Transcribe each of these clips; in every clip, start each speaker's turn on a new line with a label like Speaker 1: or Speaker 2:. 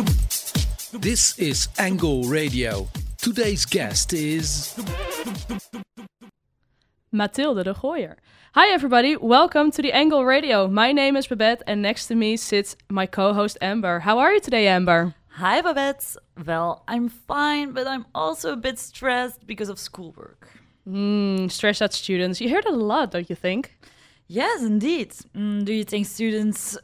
Speaker 1: This is Angle Radio. Today's guest is.
Speaker 2: Mathilde de Gooijer. Hi, everybody. Welcome to the Angle Radio. My name is Babette, and next to me sits my co host Amber. How are you today, Amber?
Speaker 3: Hi, Babette. Well, I'm fine, but I'm also a bit stressed because of schoolwork.
Speaker 2: Hmm, stressed out students. You hear that a lot, don't you think?
Speaker 3: Yes, indeed. Mm, do you think students.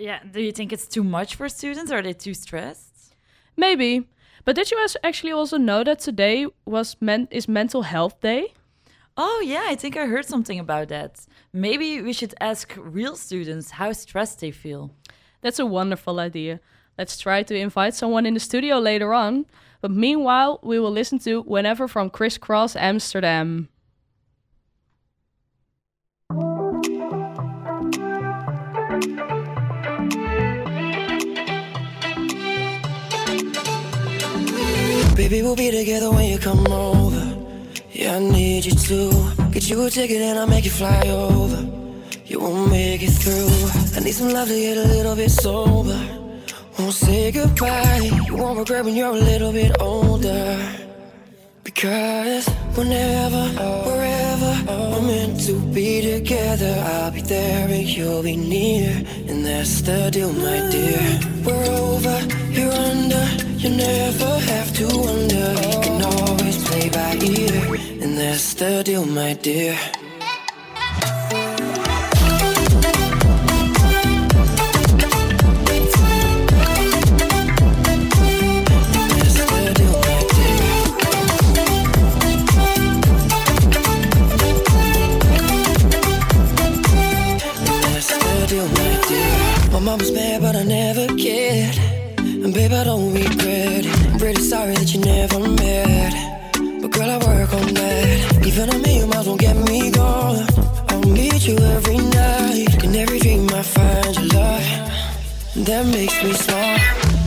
Speaker 3: Yeah, do you think it's too much for students? Are they too stressed?
Speaker 2: Maybe. But did you actually also know that today was men- is Mental Health Day?
Speaker 3: Oh, yeah, I think I heard something about that. Maybe we should ask real students how stressed they feel.
Speaker 2: That's a wonderful idea. Let's try to invite someone in the studio later on. But meanwhile, we will listen to Whenever from Kris Kross Amsterdam.
Speaker 4: Baby, we'll be together when you come over. Yeah, I need you to get you a ticket and I'll make you fly over. You won't make it through. I need some love to get a little bit sober. Won't say goodbye. You won't regret when you're a little bit older. Because whenever, wherever we're meant to be together, I'll be there and you'll be near. And that's the deal, my dear. We're over, you're under. You never have to wonder. You can always play by ear. And that's the deal, my dear. My. My mama's mad, but I never cared. Babe, I don't regret it. I'm pretty sorry that you never met. But girl, I work on that. Even a million miles won't get me gone. I'll meet you every night. In every dream, I find your love. That makes me smile.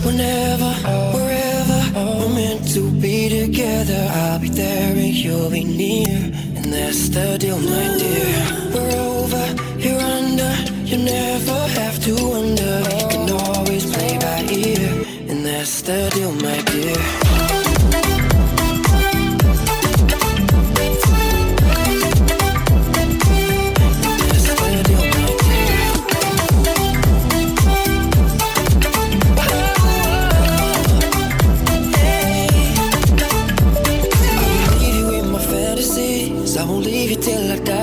Speaker 4: Whenever, wherever we're meant to be together, I'll be there and you'll be near. And that's the deal, my dear. We're over, you're under. You never have to wonder. You can always play by ear. That's the deal, my dear. till I deal,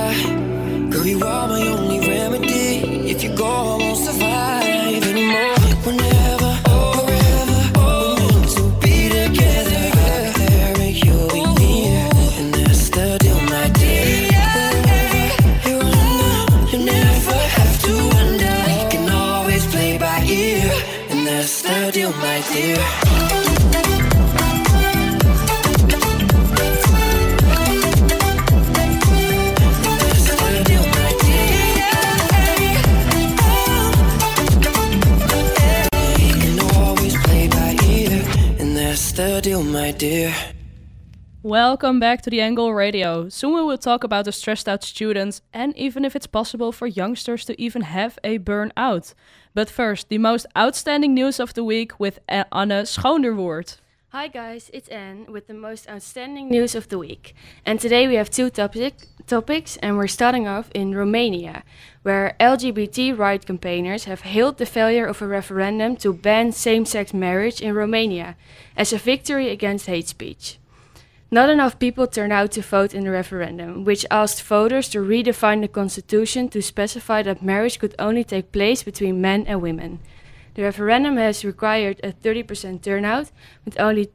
Speaker 2: Welcome back to the Angle Radio. Soon we will talk about the stressed out students and even if it's possible for youngsters to even have a burnout. But first, the most outstanding news of the week with Anne Schoonderwoord.
Speaker 5: Hi guys, it's Anne with the most outstanding news of the week. And today we have two topic, topics and we're starting off in Romania, where LGBT right campaigners have hailed the failure of a referendum to ban same-sex marriage in Romania as a victory against hate speech. Not enough people turned out to vote in the referendum, which asked voters to redefine the constitution to specify that marriage could only take place between men and women. The referendum has required a 30% turnout, with only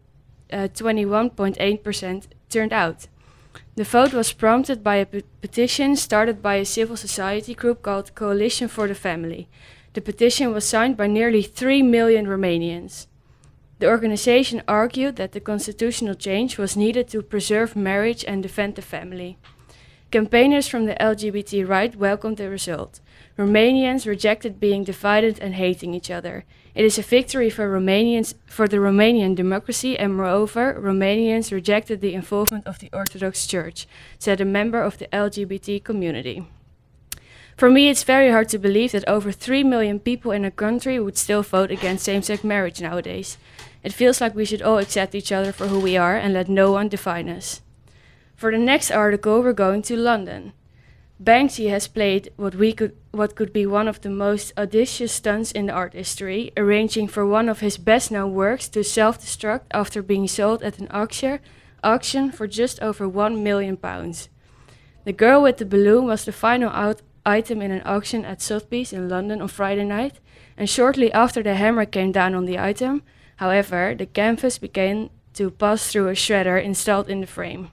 Speaker 5: uh, 21.8% turned out. The vote was prompted by a petition started by a civil society group called Coalition for the Family. The petition was signed by nearly 3 million Romanians. The organization argued that the constitutional change was needed to preserve marriage and defend the family. Campaigners from the LGBT right welcomed the result. Romanians rejected being divided and hating each other. It is a victory for Romanians for the Romanian democracy and moreover Romanians rejected the involvement of the Orthodox Church, said a member of the LGBT community. For me, it's very hard to believe that over 3 million people in a country would still vote against same sex marriage nowadays. It feels like we should all accept each other for who we are and let no one define us. For the next article, we're going to London. Banksy has played what we could what could be one of the most audacious stunts in the art history, arranging for one of his best-known works to self-destruct after being sold at an auction auction for just over 1 million pounds. The girl with the balloon was the final out item in an auction at Sotheby's in London on Friday night, and shortly after the hammer came down on the item, however, the canvas began to pass through a shredder installed in the frame.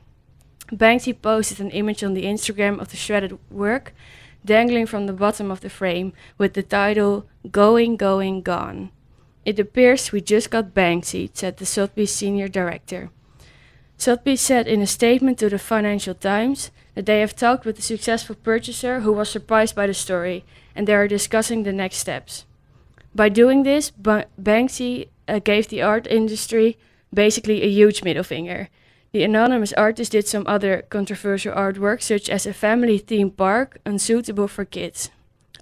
Speaker 5: Banksy posted an image on the Instagram of the shredded work dangling from the bottom of the frame with the title Going, Going, Gone. It appears we just got Banksy, said the Sotheby's senior director. Sotheby's said in a statement to the Financial Times that they have talked with the successful purchaser who was surprised by the story and they are discussing the next steps. By doing this, ba- Banksy uh, gave the art industry basically a huge middle finger. The anonymous artist did some other controversial artwork, such as a family themed park unsuitable for kids.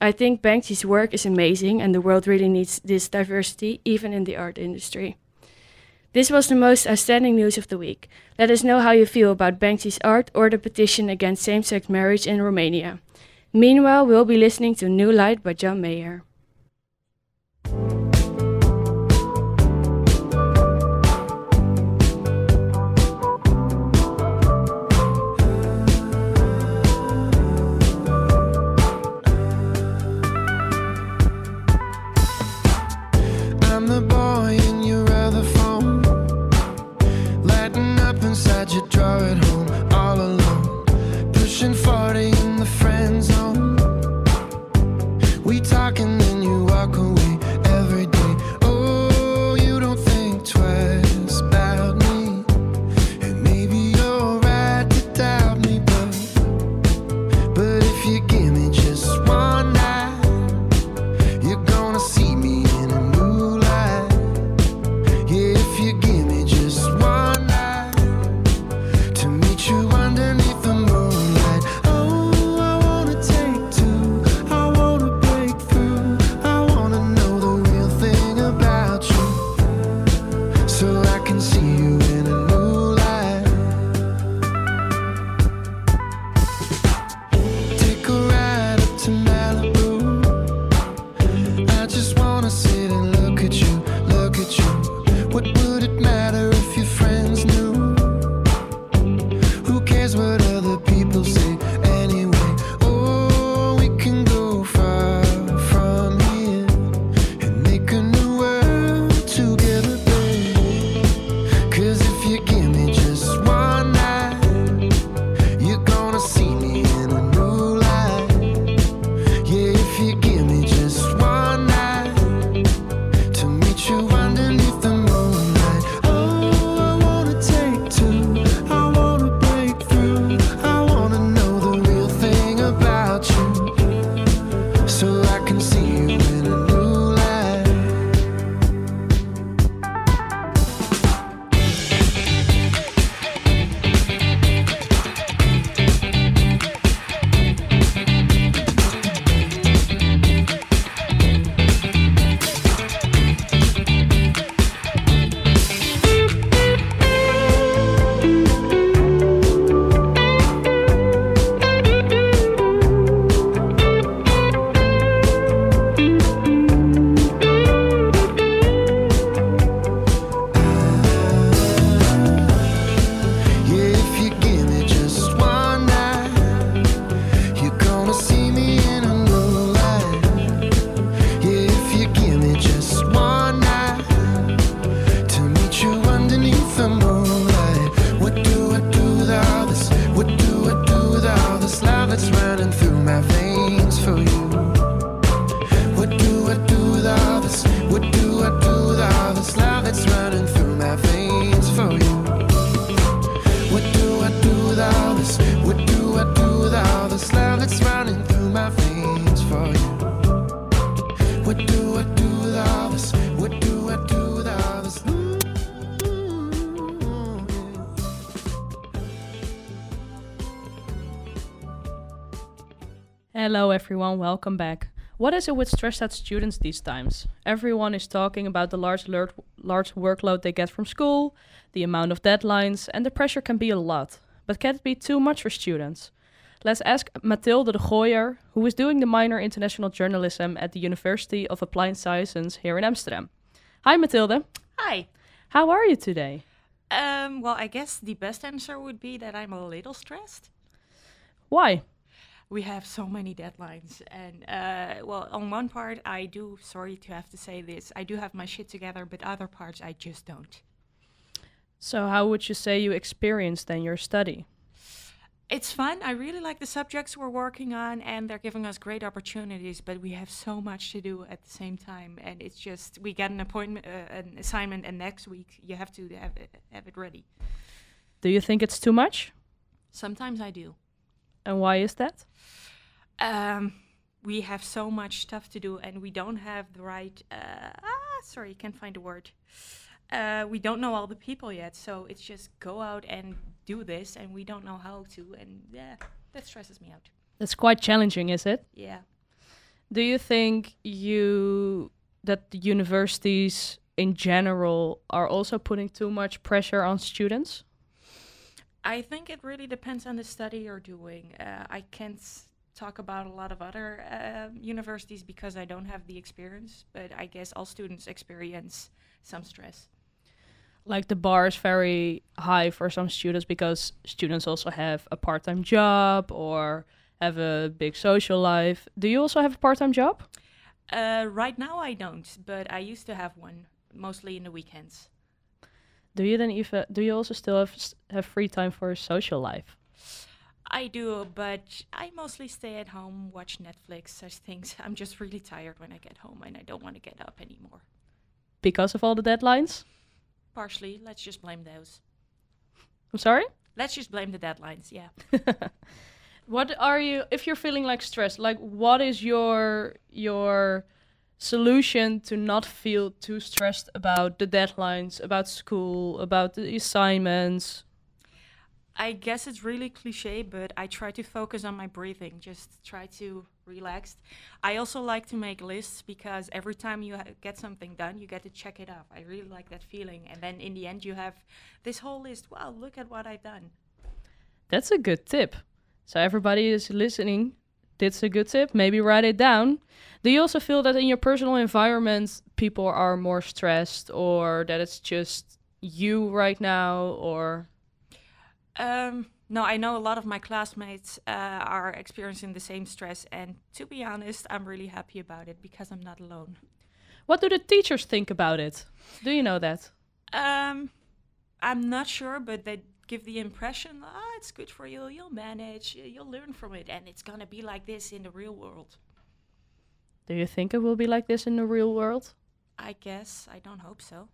Speaker 5: I think Banksy's work is amazing, and the world really needs this diversity, even in the art industry. This was the most outstanding news of the week. Let us know how you feel about Banksy's art or the petition against same sex marriage in Romania. Meanwhile, we'll be listening to New Light by John Mayer.
Speaker 6: That's running through my veins for you?
Speaker 2: Hello, everyone. Welcome back. What is it with stressed out students these times? Everyone is talking about the large, large workload they get from school, the amount of deadlines, and the pressure can be a lot. But can it be too much for students? Let's ask Mathilde de Gooijer, who is doing the minor international journalism at the University of Applied Sciences here in Amsterdam. Hi, Mathilde.
Speaker 7: Hi.
Speaker 2: How are you today?
Speaker 7: Um, well, I guess the best answer would be that I'm a little stressed.
Speaker 2: Why?
Speaker 7: We have so many deadlines, and uh, well, on one part, I do. Sorry to have to say this, I do have my shit together, but other parts, I just don't.
Speaker 2: So, how would you say you experienced then your study?
Speaker 7: It's fun. I really like the subjects we're working on, and they're giving us great opportunities. But we have so much to do at the same time, and it's just we get an appointment, uh, an assignment, and next week you have to have it, have it ready.
Speaker 2: Do you think it's too much?
Speaker 7: Sometimes I do.
Speaker 2: And why is that?
Speaker 7: Um, we have so much stuff to do, and we don't have the right. Uh, ah, sorry, can't find the word. Uh, we don't know all the people yet, so it's just go out and do this, and we don't know how to, and yeah, that stresses me out.
Speaker 2: That's quite challenging, is it?
Speaker 7: Yeah.
Speaker 2: Do you think you that the universities in general are also putting too much pressure on students?
Speaker 7: I think it really depends on the study you're doing. Uh, I can't talk about a lot of other uh, universities because I don't have the experience, but I guess all students experience some stress.
Speaker 2: Like the bar is very high for some students because students also have a part-time job or have a big social life. Do you also have a part-time job?
Speaker 7: Uh, right now, I don't, but I used to have one, mostly in the weekends.
Speaker 2: Do you then even do you also still have have free time for social life?
Speaker 7: I do, but I mostly stay at home, watch Netflix, such things. I'm just really tired when I get home and I don't want to get up anymore.
Speaker 2: Because of all the deadlines?
Speaker 7: Partially, let's just blame those.
Speaker 2: I'm sorry?
Speaker 7: Let's just blame the deadlines, yeah.
Speaker 2: What are you if you're feeling like stressed, like what is your your solution to not feel too stressed about the deadlines, about school, about the assignments?
Speaker 7: I guess it's really cliche, but I try to focus on my breathing, just try to relax. I also like to make lists because every time you ha- get something done, you get to check it off. I really like that feeling. And then in the end, you have this whole list. Wow, look at what I've done.
Speaker 2: That's a good tip. So everybody is listening. That's a good tip. Maybe write it down. Do you also feel that in your personal environment people are more stressed or that it's just you right now or
Speaker 7: Um, no, I know a lot of my classmates uh, are experiencing the same stress. And to be honest, I'm really happy about it because I'm not alone.
Speaker 2: what do the teachers think about it? Do you know that?
Speaker 7: Um, I'm not sure, but they give the impression, ah, it's good for you. You'll manage. You'll learn from it, and it's gonna be like this in the real world.
Speaker 2: Do you think it will be like this in the real world?
Speaker 7: I guess. I don't hope so.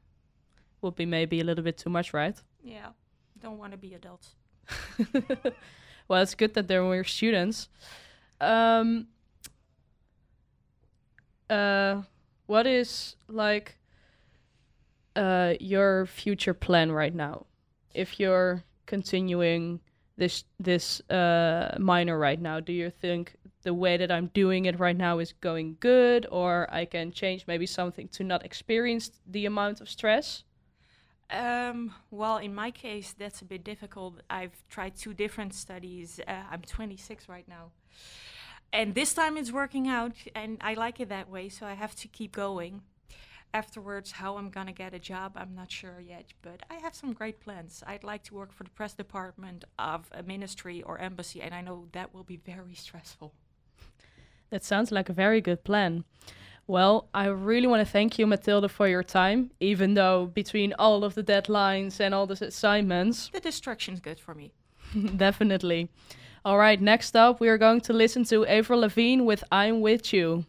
Speaker 2: Would be maybe a little bit too much, right?
Speaker 7: Yeah, don't want to be adults.
Speaker 2: well, it's good that there were students. Um, uh, what is like uh, your future plan right now? If you're continuing this this uh, minor right now, do you think the way that I'm doing it right now is going good, or I can change maybe something to not experience the amount of stress?
Speaker 7: Um, well, in my case, that's a bit difficult. I've tried two different studies. Uh, I'm 26 right now. And this time it's working out, and I like it that way, so I have to keep going. Afterwards, how I'm gonna get a job, I'm not sure yet, but I have some great plans. I'd like to work for the press department of a ministry or embassy, and I know that will be very stressful.
Speaker 2: That sounds like a very good plan. Well, I really want to thank you, Mathilde, for your time, even though between all of the deadlines and all the assignments,
Speaker 7: The distraction's good for me.
Speaker 2: definitely. All right, next up, we are going to listen to Avril Lavigne with I'm With You.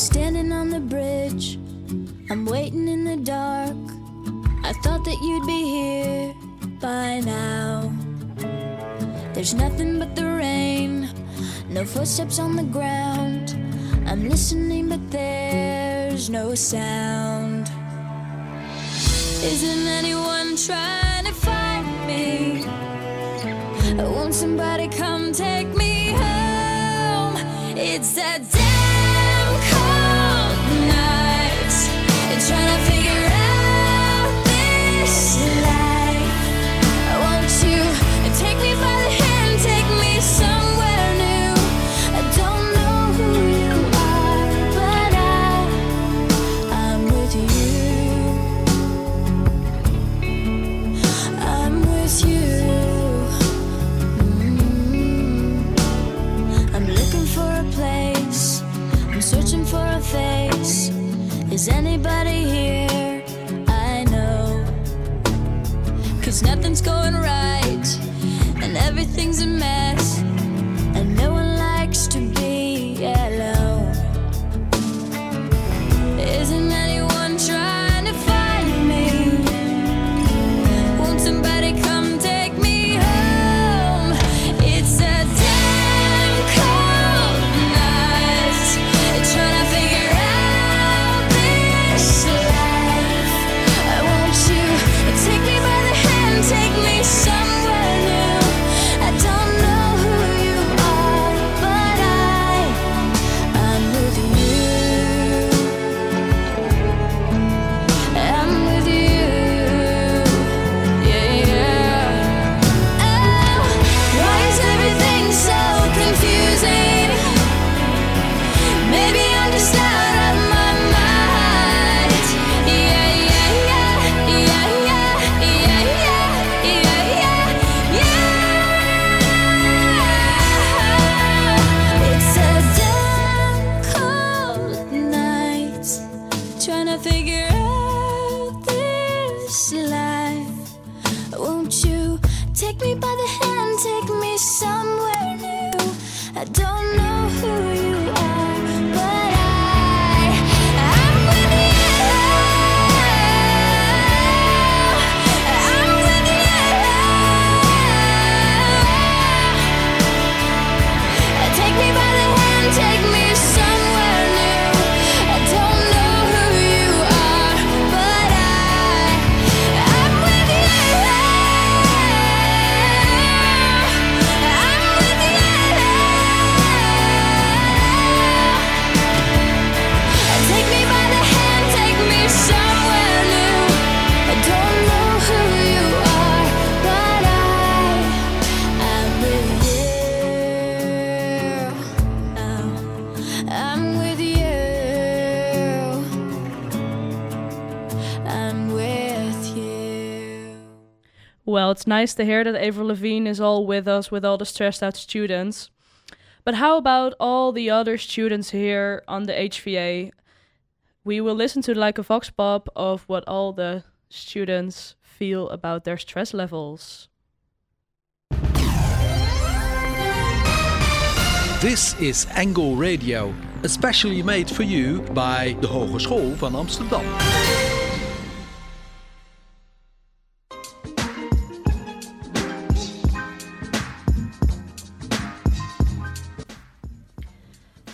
Speaker 8: Standing on the bridge. I'm waiting in the dark. I thought that you'd be here by now. There's nothing but the rain, no footsteps on the ground. I'm listening, but there's no sound. Isn't anyone trying to find me? Won't somebody come take me home? It's a Is anybody here?
Speaker 2: Nice to hear that Avril Lavigne is all with us with all the stressed out students. But how about all the other students here on the HVA? We will listen to like a vox pop of what all the students feel about their stress levels.
Speaker 1: This is Angle Radio, especially made for you by de Hogeschool van Amsterdam.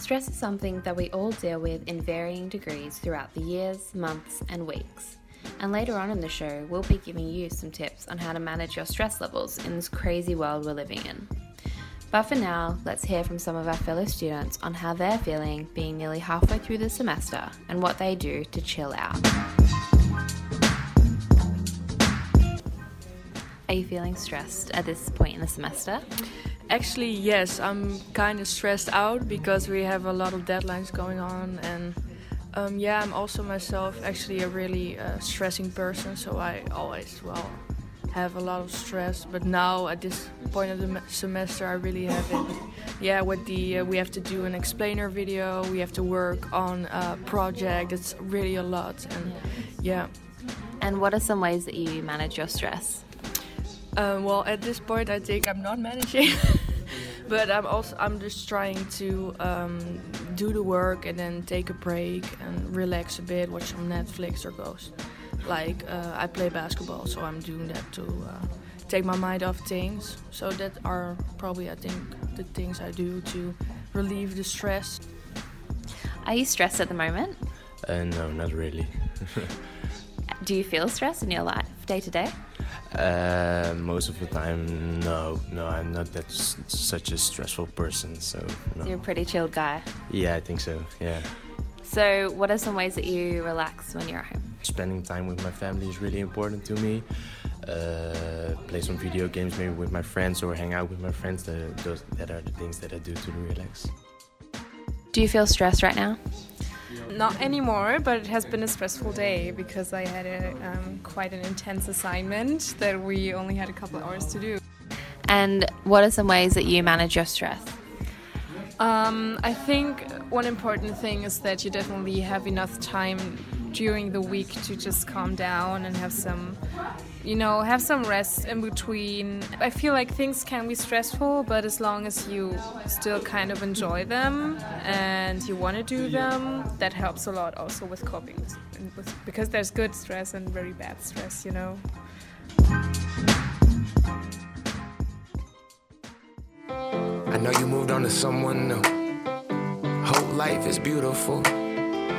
Speaker 9: Stress is something that we all deal with in varying degrees throughout the years, months, and weeks. And later on in the show, we'll be giving you some tips on how to manage your stress levels in this crazy world we're living in. But for now, let's hear from some of our fellow students on how they're feeling being nearly halfway through the semester and what they do to chill out. Are you feeling stressed at this point in the semester?
Speaker 10: Actually, yes, I'm kind of stressed out because we have a lot of deadlines going on, and um, yeah, I'm also myself actually a really uh, stressing person, so I always well have a lot of stress. But now at this point of the semester, I really have it. Yeah, with the uh, we have to do an explainer video, we have to work on a project. It's really a lot, and yeah.
Speaker 9: And what are some ways that you manage your stress?
Speaker 10: Um, well, at this point, I think I'm not managing, but I'm also I'm just trying to um, do the work and then take a break and relax a bit, watch some Netflix or Ghost. Like uh, I play basketball, so I'm doing that to uh, take my mind off things. So that are probably, I think, the things I do to relieve the stress.
Speaker 9: Are you stressed at the moment?
Speaker 11: Uh, no, not really.
Speaker 9: Do you feel stress in your life day to day?
Speaker 11: Uh, most of the time, no, no, I'm not that s- such a stressful person. So, no.
Speaker 9: You're a pretty chilled guy.
Speaker 11: yeah, I think so. Yeah,
Speaker 9: So, what are some ways that you relax when you're at home?
Speaker 11: spending time with my family is really important to me. Uh, play some video games maybe with my friends or hang out with my friends. That, those, that are the things that I do to relax.
Speaker 9: Do you feel stressed right now?
Speaker 12: Not anymore, but it has been a stressful day because I had a, um, quite an intense assignment that we only had a couple hours to do.
Speaker 9: And what are some ways that you manage your stress?
Speaker 12: Um, I think one important thing is that you definitely have enough time during the week to just calm down and have some, you know, have some rest in between. I feel like things can be stressful, but as long as you still kind of enjoy them and you want to do them, that helps a lot also with coping. Because there's good stress and very bad stress, you know.
Speaker 13: I know you moved on to someone new. Life is beautiful.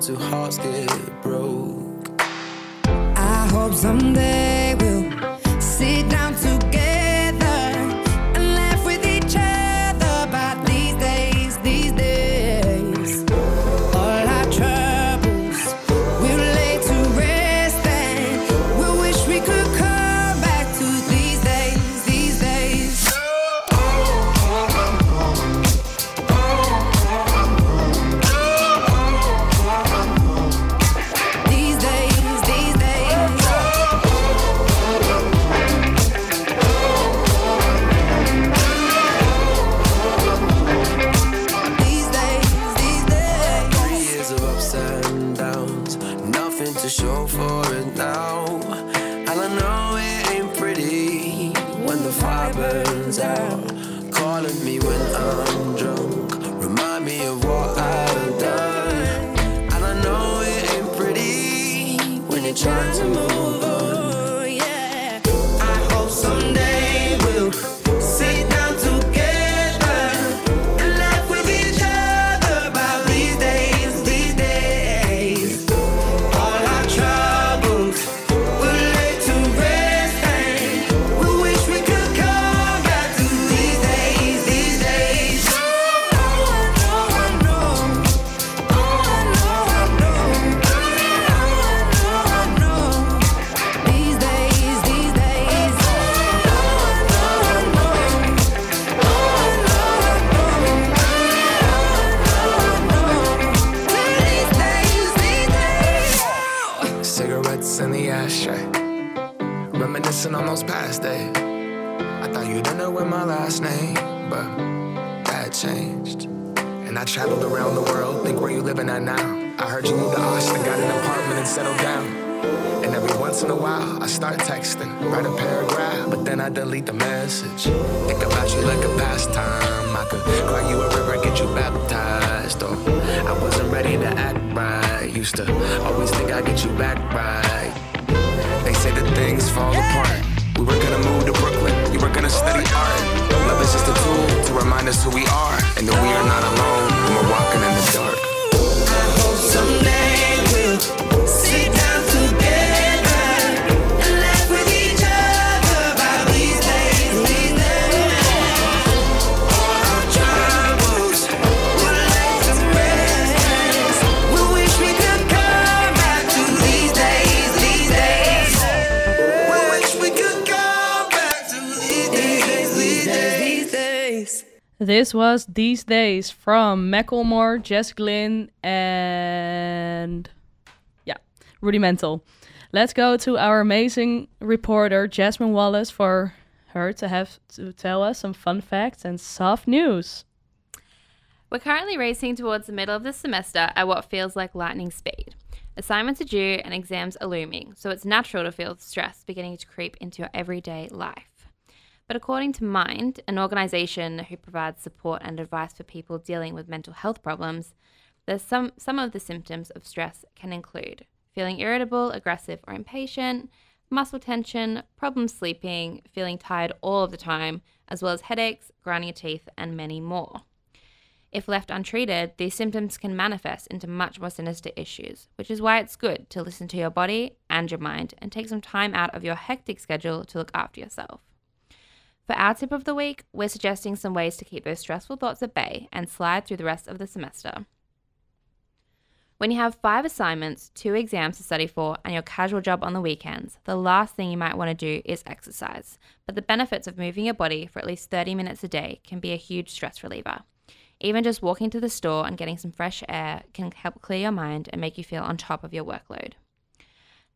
Speaker 14: two hearts get broke.
Speaker 15: I hope someday we'll sit down
Speaker 14: nothing to show for it now. And I know it ain't pretty when the fire burns out. Calling me when I'm drunk, remind me of what I've done. And I know it ain't pretty when you're trying to move on.
Speaker 13: Reminiscing on those past days. I thought you didn't know what my last name, but that changed. And I traveled around the world, think where you living at now. I heard you moved to Austin, got an apartment and settled down. And every once in a while, I start texting, write a paragraph, but then I delete the message. Think about you like a pastime. I could cry you a river, get you baptized. Or I wasn't ready to act right. Used to always think I'd get you back right. Say that things fall apart. We were gonna move to Brooklyn, you were gonna study art. Love is just a tool to remind us who we are, and that we are not alone when we're walking in the dark.
Speaker 14: I hope someday we'll
Speaker 2: This was These Days from Macklemore, Jess Glynne, and yeah, Rudimental. Let's go to our amazing reporter, Jasmine Wallace, for her to have to tell us some fun facts and soft news.
Speaker 9: We're currently racing towards the middle of the semester at what feels like lightning speed. Assignments are due and exams are looming, so it's natural to feel stress beginning to creep into your everyday life. But according to Mind, an organization who provides support and advice for people dealing with mental health problems, there's some, some of the symptoms of stress can include feeling irritable, aggressive, or impatient, muscle tension, problems sleeping, feeling tired all of the time, as well as headaches, grinding your teeth, and many more. If left untreated, these symptoms can manifest into much more sinister issues, which is why it's good to listen to your body and your mind and take some time out of your hectic schedule to look after yourself. For our tip of the week, we're suggesting some ways to keep those stressful thoughts at bay and slide through the rest of the semester. When you have five assignments, two exams to study for, and your casual job on the weekends, the last thing you might want to do is exercise. But the benefits of moving your body for at least 30 minutes a day can be a huge stress reliever. Even just walking to the store and getting some fresh air can help clear your mind and make you feel on top of your workload.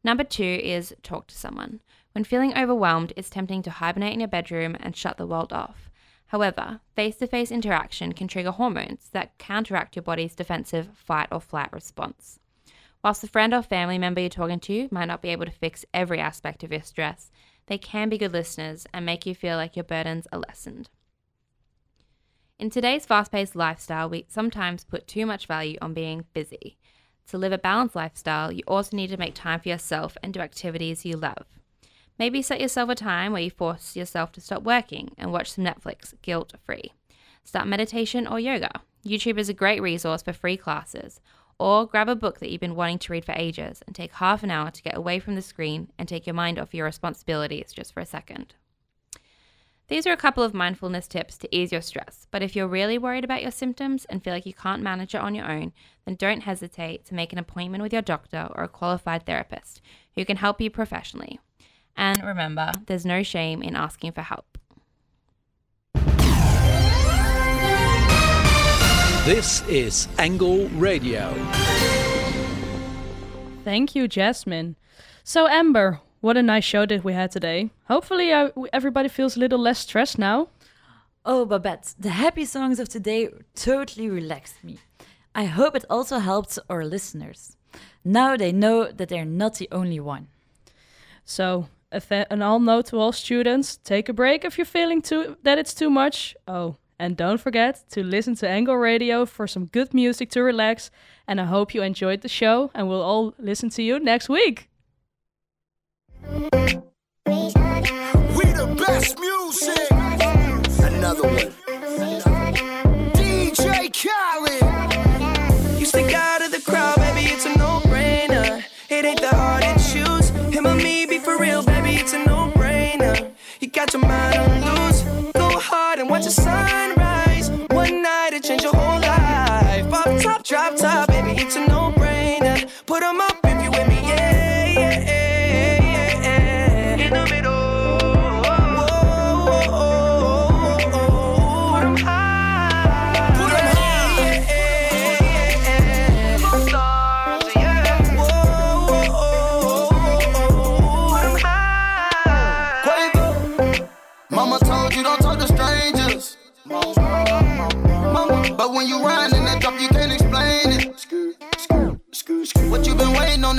Speaker 9: Number two is talk to someone. When feeling overwhelmed, it's tempting to hibernate in your bedroom and shut the world off. However, face to face interaction can trigger hormones that counteract your body's defensive fight or flight response. Whilst the friend or family member you're talking to might not be able to fix every aspect of your stress, they can be good listeners and make you feel like your burdens are lessened. In today's fast paced lifestyle, we sometimes put too much value on being busy. To live a balanced lifestyle, you also need to make time for yourself and do activities you love. Maybe set yourself a time where you force yourself to stop working and watch some Netflix guilt free. Start meditation or yoga. YouTube is a great resource for free classes. Or grab a book that you've been wanting to read for ages and take half an hour to get away from the screen and take your mind off your responsibilities just for a second. These are a couple of mindfulness tips to ease your stress, but if you're really worried about your symptoms and feel like you can't manage it on your own, then don't hesitate to make an appointment with your doctor or a qualified therapist who can help you professionally. And remember, there's no shame in asking for help.
Speaker 1: This is Angle Radio.
Speaker 2: Thank you, Jasmine. So, Amber, what a nice show that we had today. Hopefully, uh, everybody feels a little less stressed now.
Speaker 3: Oh, Babette, the happy songs of today totally relaxed me. I hope it also helped our listeners. Now they know that they're not the only one.
Speaker 2: So, a th- an all note to all students: take a break if you're feeling too that it's too much. Oh, and don't forget to listen to Angle Radio for some good music to relax. And I hope you enjoyed the show, and we'll all listen to you next week.
Speaker 13: We the best music. Another one. DJ Khaled.
Speaker 16: You stick out of the crowd, You got your mind on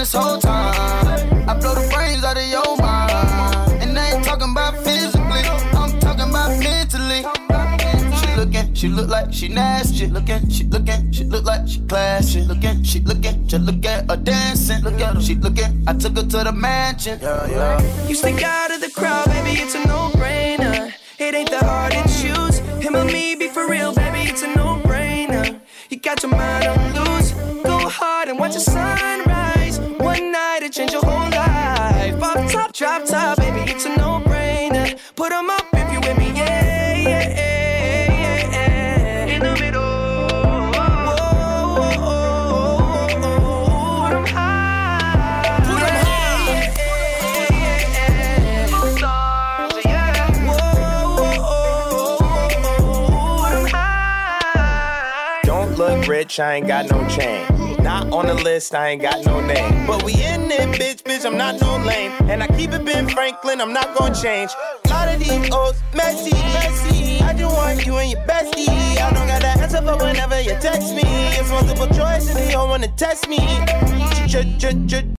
Speaker 13: this whole time? I blow the brains out of your mind. And I ain't talking about physically, I'm talking about mentally. She looking, she look like she nasty. Looking, she looking, she look like she classy. Looking, she looking, just look at her dancing. Look at her, she looking. I took her to the mansion. Yeah, yeah.
Speaker 16: You stick out of the crowd, baby, it's a no-brainer. It ain't that hard to choose. Him or me, be for real, baby, it's a no-brainer. You got your mind on
Speaker 17: Rich, I ain't got no chain. Not on the list, I ain't got no name. But we in it, bitch, bitch, I'm not no lame. And I keep it Ben Franklin, I'm not gonna change. A lot of these old messy, messy. I just want you and your bestie. I don't got that answer for whenever you text me. It's multiple choice you don't wanna test me. Ch ch ch